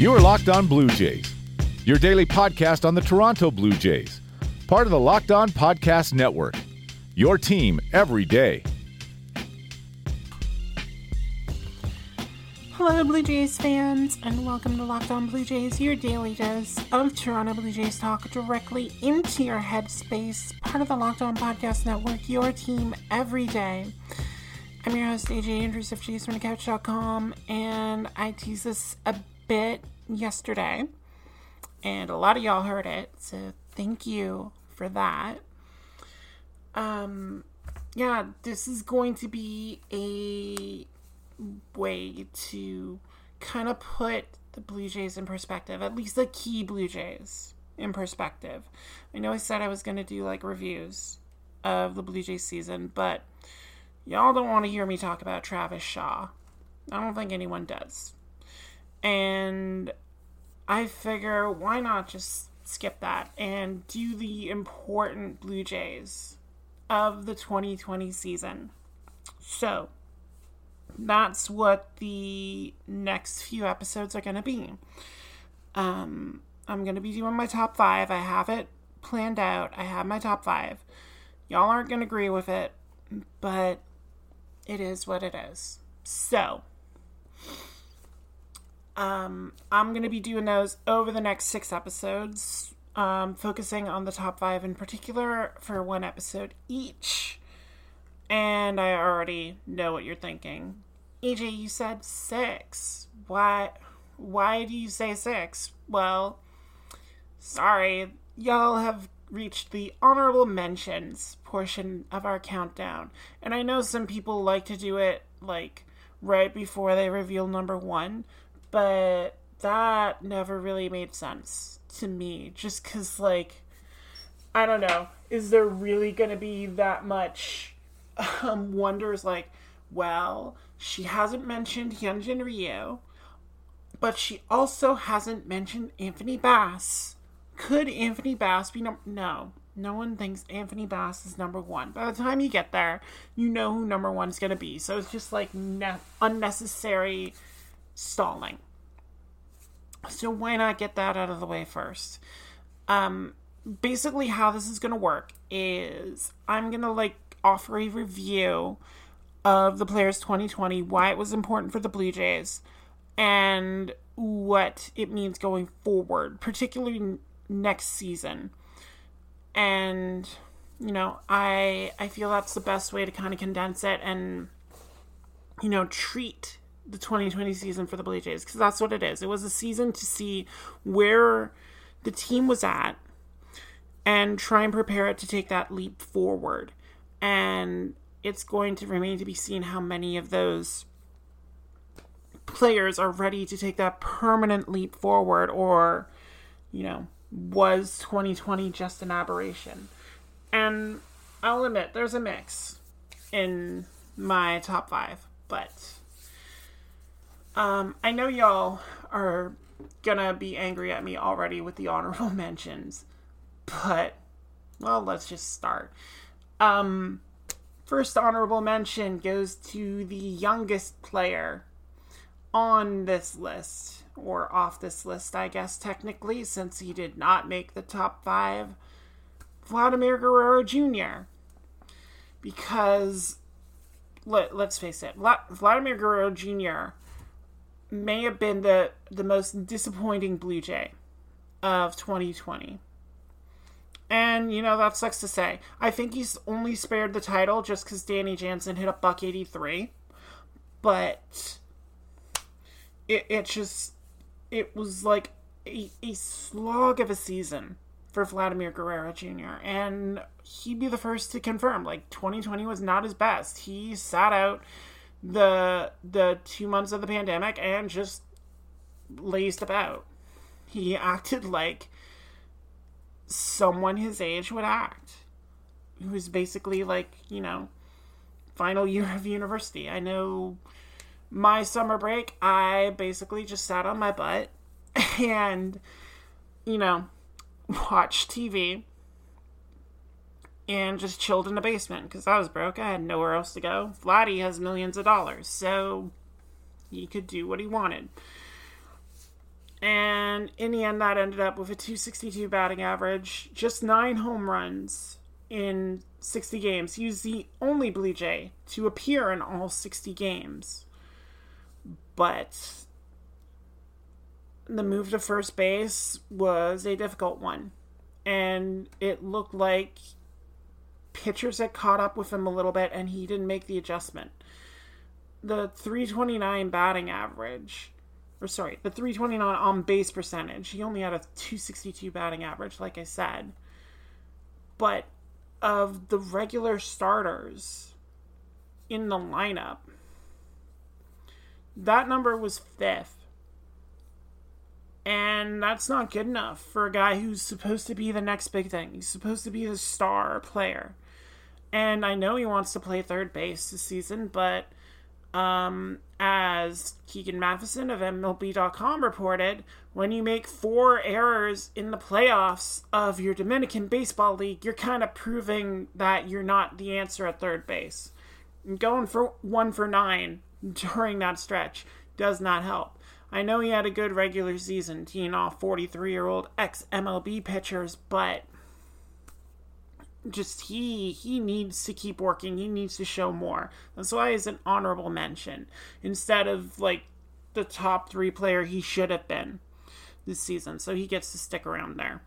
You are Locked On Blue Jays, your daily podcast on the Toronto Blue Jays, part of the Locked On Podcast Network. Your team every day. Hello, Blue Jays fans, and welcome to Locked On Blue Jays, your daily dose of Toronto Blue Jays talk directly into your headspace, part of the Locked On Podcast Network, your team every day. I'm your host, AJ Andrews of JaysFromTheCouch.com, and I tease this a bit yesterday, and a lot of y'all heard it, so thank you for that. Um, yeah, this is going to be a way to kind of put the Blue Jays in perspective, at least the key Blue Jays in perspective. I know I said I was going to do like reviews of the Blue Jays season, but y'all don't want to hear me talk about Travis Shaw. I don't think anyone does. And I figure why not just skip that and do the important Blue Jays of the 2020 season. So, that's what the next few episodes are going to be. Um, I'm going to be doing my top five. I have it planned out. I have my top five. Y'all aren't going to agree with it, but it is what it is. So, um, I'm going to be doing those over the next six episodes, um, focusing on the top five in particular for one episode each. And I already know what you're thinking. EJ, you said six. Why? Why do you say six? Well, sorry, y'all have reached the honorable mentions portion of our countdown, and I know some people like to do it like right before they reveal number one, but that never really made sense to me. Just because, like, I don't know, is there really gonna be that much um, wonders? Like, well, she hasn't mentioned Hyunjin Ryu, but she also hasn't mentioned Anthony Bass. Could Anthony Bass be number? No, no one thinks Anthony Bass is number one. By the time you get there, you know who number one is going to be. So it's just like ne- unnecessary stalling. So why not get that out of the way first? Um, basically, how this is going to work is I'm going to like offer a review of the Players 2020, why it was important for the Blue Jays, and what it means going forward, particularly next season. And you know, I I feel that's the best way to kind of condense it and you know, treat the 2020 season for the Blue Jays because that's what it is. It was a season to see where the team was at and try and prepare it to take that leap forward. And it's going to remain to be seen how many of those players are ready to take that permanent leap forward or you know was 2020 just an aberration and i'll admit there's a mix in my top five but um, i know y'all are gonna be angry at me already with the honorable mentions but well let's just start um First honorable mention goes to the youngest player on this list, or off this list, I guess, technically, since he did not make the top five Vladimir Guerrero Jr. Because, let, let's face it, Vladimir Guerrero Jr. may have been the, the most disappointing Blue Jay of 2020. And, you know, that sucks to say. I think he's only spared the title just because Danny Jansen hit a buck 83. But it, it just, it was like a, a slog of a season for Vladimir Guerrero Jr. And he'd be the first to confirm, like, 2020 was not his best. He sat out the the two months of the pandemic and just lazed about. He acted like someone his age would act. Who's basically like, you know, final year of university. I know my summer break, I basically just sat on my butt and, you know, watched TV and just chilled in the basement because I was broke. I had nowhere else to go. Vladdy has millions of dollars, so he could do what he wanted. And in the end, that ended up with a 262 batting average, just nine home runs in 60 games. He was the only Blue Jay to appear in all 60 games. But the move to first base was a difficult one. And it looked like pitchers had caught up with him a little bit and he didn't make the adjustment. The 329 batting average or sorry, the 329 on base percentage. He only had a 262 batting average, like I said. But of the regular starters in the lineup, that number was fifth. And that's not good enough for a guy who's supposed to be the next big thing. He's supposed to be the star player. And I know he wants to play third base this season, but um, as Keegan Matheson of MLB.com reported, when you make four errors in the playoffs of your Dominican Baseball League, you're kind of proving that you're not the answer at third base. Going for one for nine during that stretch does not help. I know he had a good regular season, teeing off 43 year old ex MLB pitchers, but just he he needs to keep working. He needs to show more. That's why he's an honorable mention instead of like the top three player he should have been this season. So he gets to stick around there.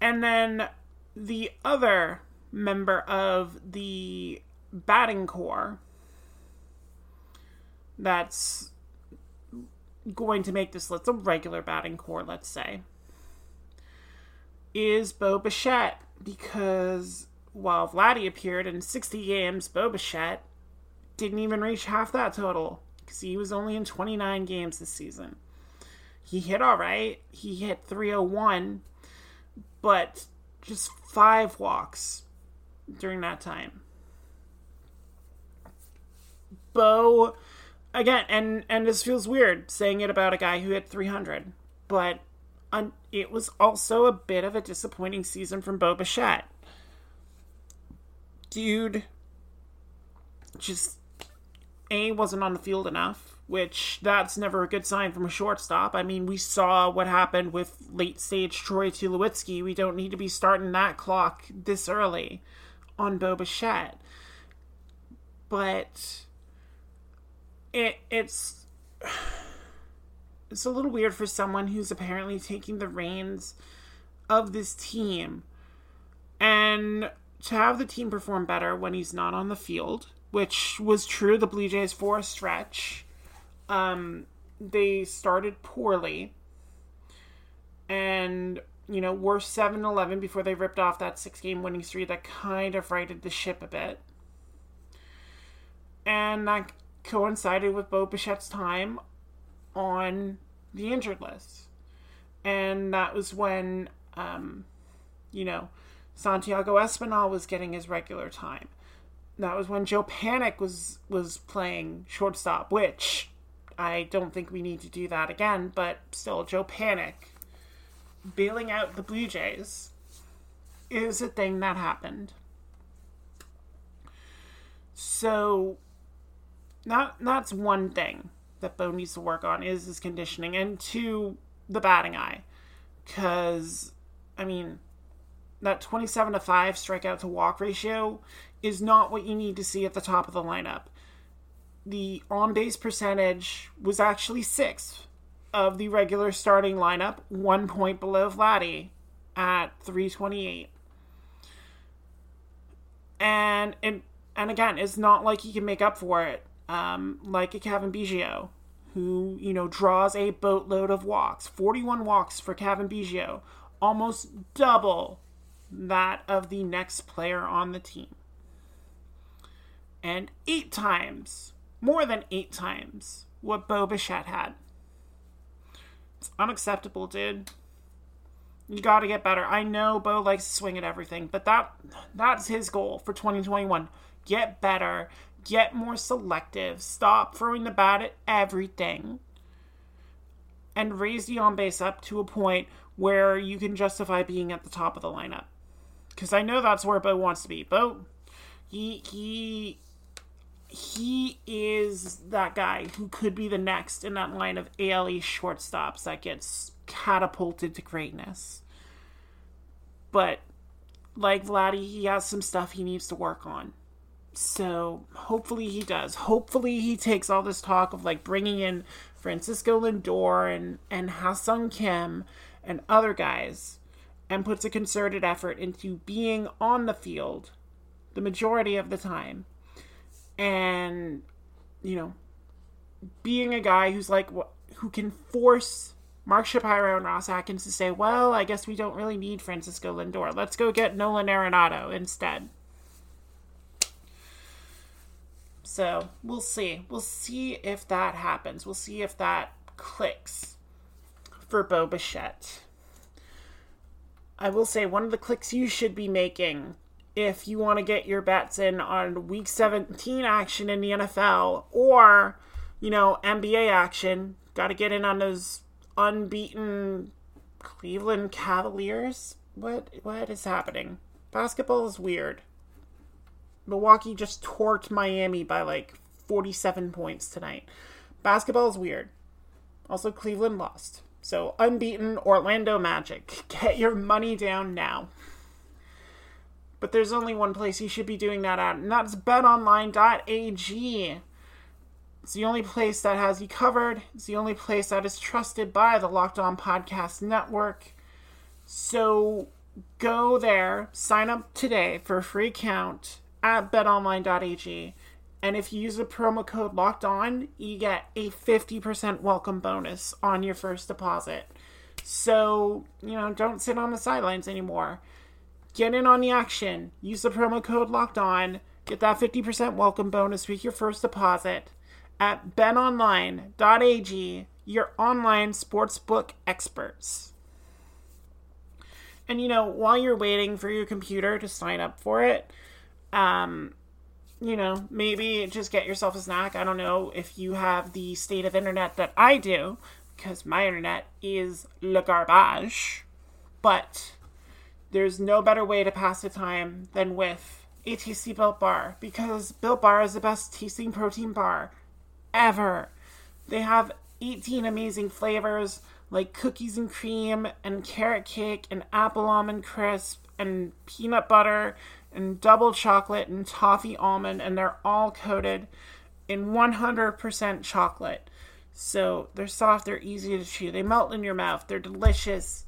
And then the other member of the batting corps that's going to make this list a regular batting corps, let's say is Bo Bichette because while Vladdy appeared in 60 games, Bo Bichette didn't even reach half that total because he was only in 29 games this season. He hit all right. He hit 301, but just five walks during that time. Bo, again, and and this feels weird saying it about a guy who hit 300, but it was also a bit of a disappointing season from Bo Bichette. Dude just A wasn't on the field enough, which that's never a good sign from a shortstop. I mean, we saw what happened with late stage Troy Tulowitzki. We don't need to be starting that clock this early on Bo Bichette. But it it's it's a little weird for someone who's apparently taking the reins of this team and to have the team perform better when he's not on the field, which was true the Blue Jays for a stretch. Um, they started poorly and you know were 7-11 before they ripped off that six game winning streak that kind of righted the ship a bit and that coincided with Bo Bichette's time on the injured list. And that was when, um, you know, Santiago Espinal was getting his regular time. That was when Joe Panik was was playing shortstop, which I don't think we need to do that again. But still, Joe Panik bailing out the Blue Jays is a thing that happened. So that that's one thing that Bo needs to work on is his conditioning and two, the batting eye. Because, I mean, that 27 to 5 strikeout to walk ratio is not what you need to see at the top of the lineup. The on base percentage was actually sixth of the regular starting lineup, one point below Vladdy at 328. And and and again, it's not like he can make up for it um, like a Cavan Biggio, who, you know, draws a boatload of walks. 41 walks for Cavan Biggio, almost double that of the next player on the team. And eight times, more than eight times, what Bo Bichette had. It's unacceptable, dude. You got to get better. I know Bo likes to swing at everything, but that that's his goal for 2021. Get better get more selective, stop throwing the bat at everything, and raise the on base up to a point where you can justify being at the top of the lineup. Because I know that's where Bo wants to be. Bo, he he he is that guy who could be the next in that line of ALE shortstops that gets catapulted to greatness. But like Vladdy, he has some stuff he needs to work on. So hopefully he does. Hopefully he takes all this talk of like bringing in Francisco Lindor and and Ha-Seong Kim and other guys and puts a concerted effort into being on the field the majority of the time and you know being a guy who's like who can force Mark Shapiro and Ross Atkins to say, well, I guess we don't really need Francisco Lindor. Let's go get Nolan Arenado instead. So we'll see. We'll see if that happens. We'll see if that clicks for Bo Bichette. I will say one of the clicks you should be making if you want to get your bets in on week 17 action in the NFL or, you know, NBA action. Got to get in on those unbeaten Cleveland Cavaliers. What what is happening? Basketball is weird. Milwaukee just torqued Miami by like 47 points tonight. Basketball is weird. Also Cleveland lost. So unbeaten Orlando Magic. Get your money down now. But there's only one place you should be doing that at, and that's betonline.ag. It's the only place that has you covered. It's the only place that is trusted by the Locked On Podcast Network. So go there, sign up today for a free account at betonline.ag. And if you use the promo code locked on, you get a 50% welcome bonus on your first deposit. So, you know, don't sit on the sidelines anymore. Get in on the action. Use the promo code locked on. Get that 50% welcome bonus with your first deposit at betonline.ag, your online sportsbook experts. And you know, while you're waiting for your computer to sign up for it, um, you know, maybe just get yourself a snack. I don't know if you have the state of internet that I do, because my internet is le garbage. But there's no better way to pass the time than with ATC Built Bar because Built Bar is the best tasting protein bar ever. They have 18 amazing flavors like cookies and cream and carrot cake and apple almond crisp and peanut butter and double chocolate and toffee almond and they're all coated in 100% chocolate. So they're soft, they're easy to chew, they melt in your mouth, they're delicious,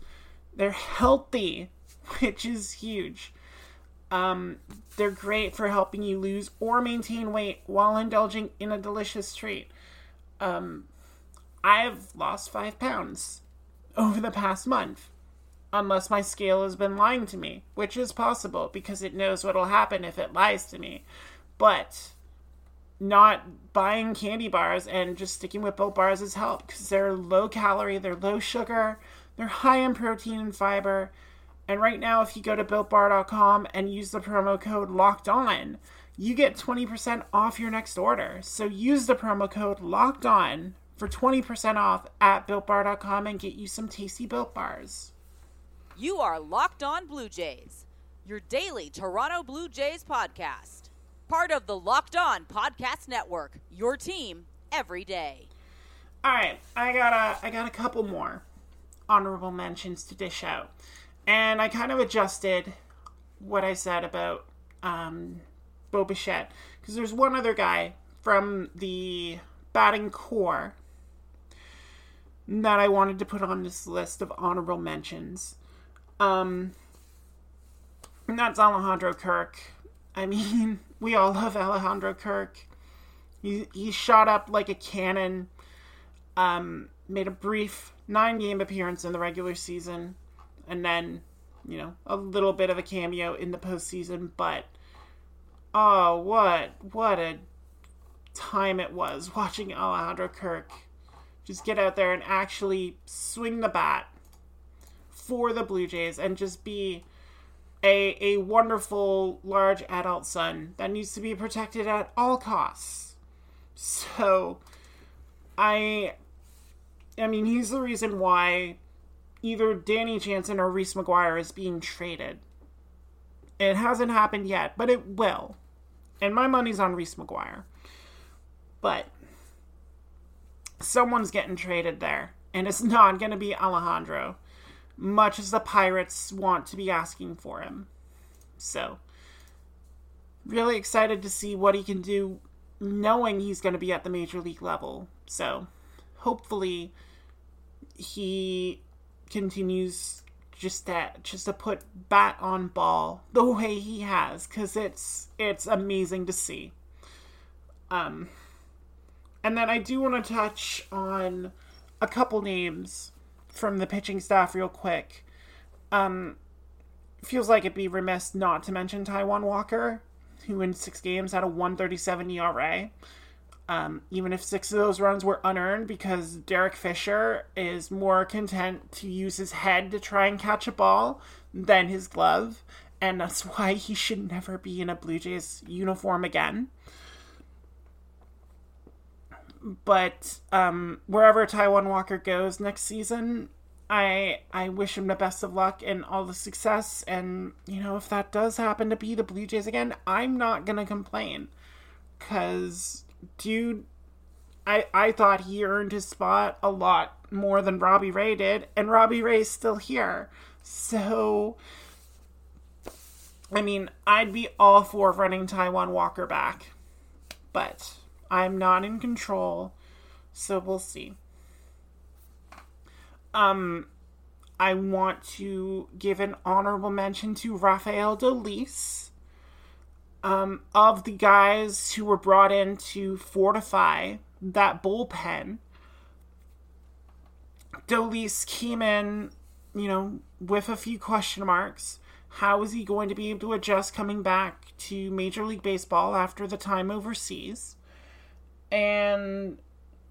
they're healthy which is huge. Um, they're great for helping you lose or maintain weight while indulging in a delicious treat. Um, I've lost five pounds over the past month, unless my scale has been lying to me, which is possible because it knows what'll happen if it lies to me. But not buying candy bars and just sticking with Built bars has helped because they're low calorie, they're low sugar, they're high in protein and fiber, and right now, if you go to builtbar.com and use the promo code locked on, you get 20% off your next order. So use the promo code locked on for 20% off at builtbar.com and get you some tasty built bars. You are Locked On Blue Jays, your daily Toronto Blue Jays podcast. Part of the Locked On Podcast Network, your team every day. All right, I got a I got a couple more honorable mentions to dish out and I kind of adjusted what I said about um, Bo Bichette because there's one other guy from the batting corps that I wanted to put on this list of honorable mentions. Um, that's Alejandro Kirk. I mean, we all love Alejandro Kirk. He, he shot up like a cannon, um, made a brief nine game appearance in the regular season, and then you know a little bit of a cameo in the postseason. But oh, what what a time it was watching Alejandro Kirk just get out there and actually swing the bat for the Blue Jays and just be a a wonderful large adult son that needs to be protected at all costs. So I I mean he's the reason why either Danny Jansen or Reese McGuire is being traded. It hasn't happened yet, but it will. And my money's on Reese McGuire. But someone's getting traded there. And it's not going to be Alejandro, much as the Pirates want to be asking for him. So, really excited to see what he can do knowing he's going to be at the major league level. So, hopefully, he continues just that just to put bat on ball the way he has because it's it's amazing to see um and then i do want to touch on a couple names from the pitching staff real quick um feels like it'd be remiss not to mention taijuan walker who in six games had a 137 era um, even if six of those runs were unearned because Derek Fisher is more content to use his head to try and catch a ball than his glove, and that's why he should never be in a Blue Jays uniform again. But um, wherever Taijuan Walker goes next season, I I wish him the best of luck and all the success. And you know, if that does happen to be the Blue Jays again, I'm not gonna complain, cause dude, I I thought he earned his spot a lot more than Robbie Ray did, and Robbie Ray's still here. So, I mean, I'd be all for running Taijuan Walker back, but I'm not in control, so we'll see. Um, I want to give an honorable mention to Rafael Dolis um, of the guys who were brought in to fortify that bullpen, Dolis came in, you know, with a few question marks. How is he going to be able to adjust coming back to Major League Baseball after the time overseas? And,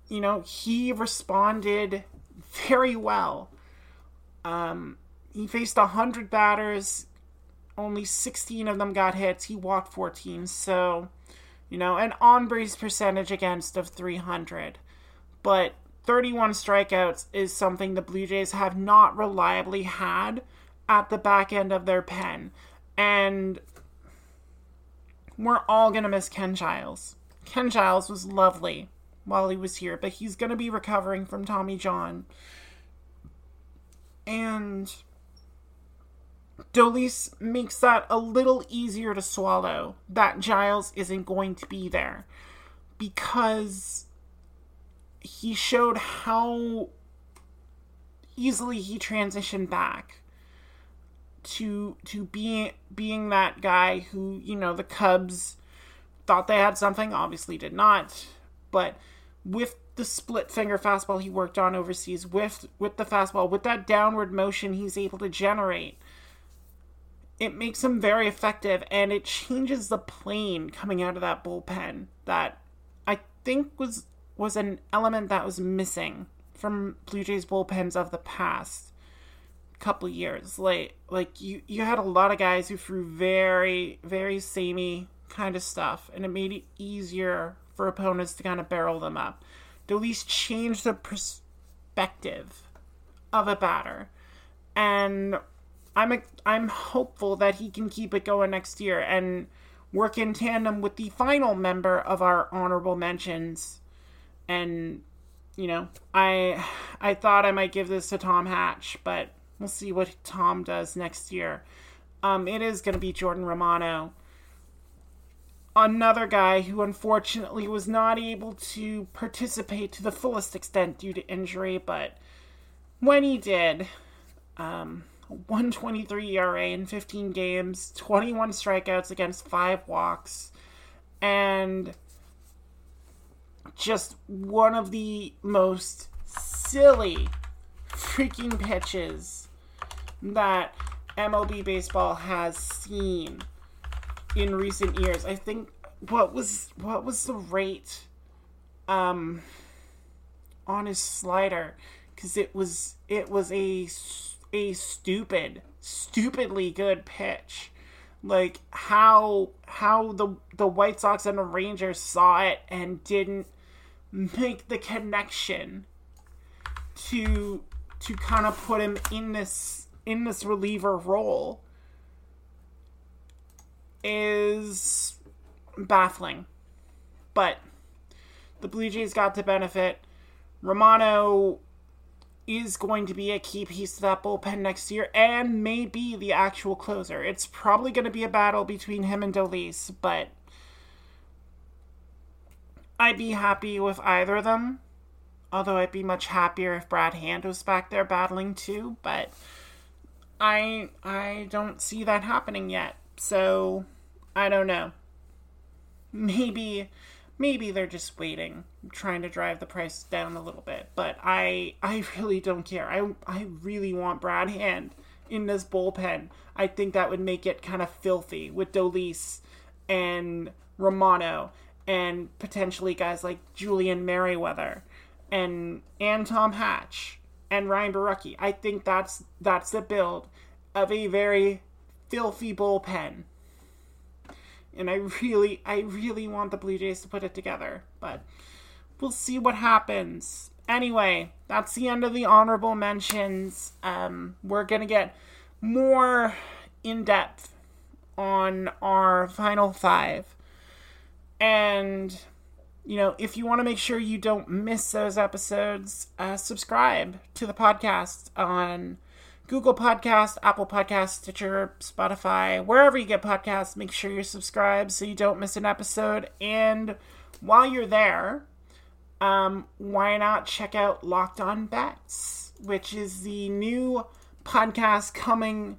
you know, he responded very well. Um, he faced 100 batters, only 16 of them got hits. He walked 14. So, you know, an on base percentage against of 300. But 31 strikeouts is something the Blue Jays have not reliably had at the back end of their pen. And we're all going to miss Ken Giles. Ken Giles was lovely while he was here, but he's going to be recovering from Tommy John. And Dolis makes that a little easier to swallow that Giles isn't going to be there because he showed how easily he transitioned back to to being being that guy who you know the Cubs thought they had something obviously did not but with the split finger fastball he worked on overseas with with the fastball with that downward motion he's able to generate it makes him very effective and it changes the plane coming out of that bullpen that I think was was an element that was missing from Blue Jays bullpens of the past couple years. Like like you you had a lot of guys who threw very very samey kind of stuff and it made it easier for opponents to kind of barrel them up. To at least change the perspective of a batter. And I'm I'm hopeful that he can keep it going next year and work in tandem with the final member of our honorable mentions. And you know, I I thought I might give this to Tom Hatch, but we'll see what Tom does next year. Um, it is going to be Jordan Romano, another guy who unfortunately was not able to participate to the fullest extent due to injury, but when he did, um, 123 ERA in 15 games, 21 strikeouts against 5 walks, and just one of the most silly freaking pitches that MLB baseball has seen in recent years. I think what was what was the rate um on his slider cuz it was it was a a stupid, stupidly good pitch. Like how how the the White Sox and the Rangers saw it and didn't make the connection to to kind of put him in this in this reliever role is baffling. But the Blue Jays got to benefit. Romano is going to be a key piece of that bullpen next year and may be the actual closer. It's probably going to be a battle between him and Dolis, but I'd be happy with either of them. Although I'd be much happier if Brad Hand was back there battling too, but I I don't see that happening yet. So I don't know. Maybe maybe they're just waiting, trying to drive the price down a little bit. But I I really don't care. I I really want Brad Hand in this bullpen. I think that would make it kind of filthy with Dolis and Romano and potentially guys like Julian Merryweather and and Tom Hatch and Ryan Borucki. I think that's that's the build of a very filthy bullpen. And I really I really want the Blue Jays to put it together, but we'll see what happens. Anyway, that's the end of the honorable mentions. Um, we're gonna get more in depth on our final five and, you know, if you want to make sure you don't miss those episodes, uh, subscribe to the podcast on Google Podcast, Apple Podcast, Stitcher, Spotify, wherever you get podcasts. Make sure you're subscribed so you don't miss an episode. And while you're there, um, why not check out Locked On Bets, which is the new podcast coming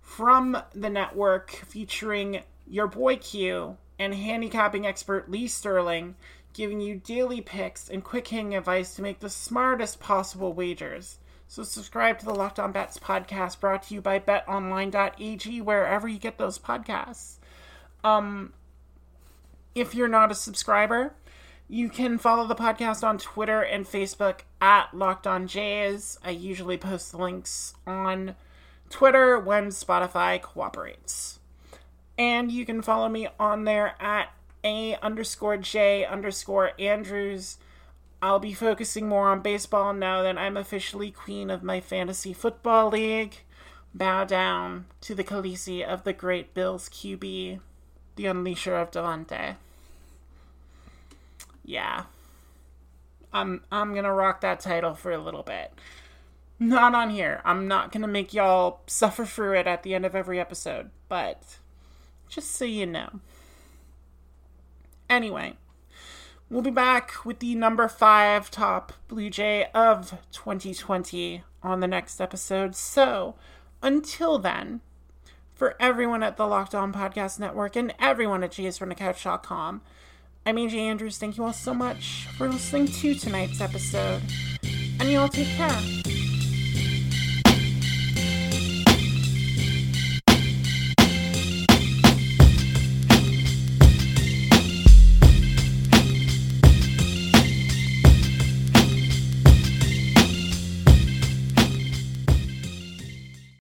from the network featuring your boy Q and handicapping expert Lee Sterling, giving you daily picks and quick hitting advice to make the smartest possible wagers. So subscribe to the Locked On Bets podcast brought to you by betonline.ag wherever you get those podcasts. Um if you're not a subscriber, you can follow the podcast on Twitter and Facebook at Locked On Jays. I usually post the links on Twitter when Spotify cooperates. And you can follow me on there at A underscore J underscore Andrews. I'll be focusing more on baseball now that I'm officially queen of my fantasy football league. Bow down to the Khaleesi of the great Bills QB, the unleasher of Devontae. Yeah. I'm I'm gonna rock that title for a little bit. Not on here. I'm not gonna make y'all suffer through it at the end of every episode, but just so you know. Anyway, we'll be back with the number five top Blue Jay of 2020 on the next episode. So, until then, for everyone at the Locked On Podcast Network and everyone at jaysfromthecouch.com, I'm AJ Andrews. Thank you all so much for listening to tonight's episode. And you all take care.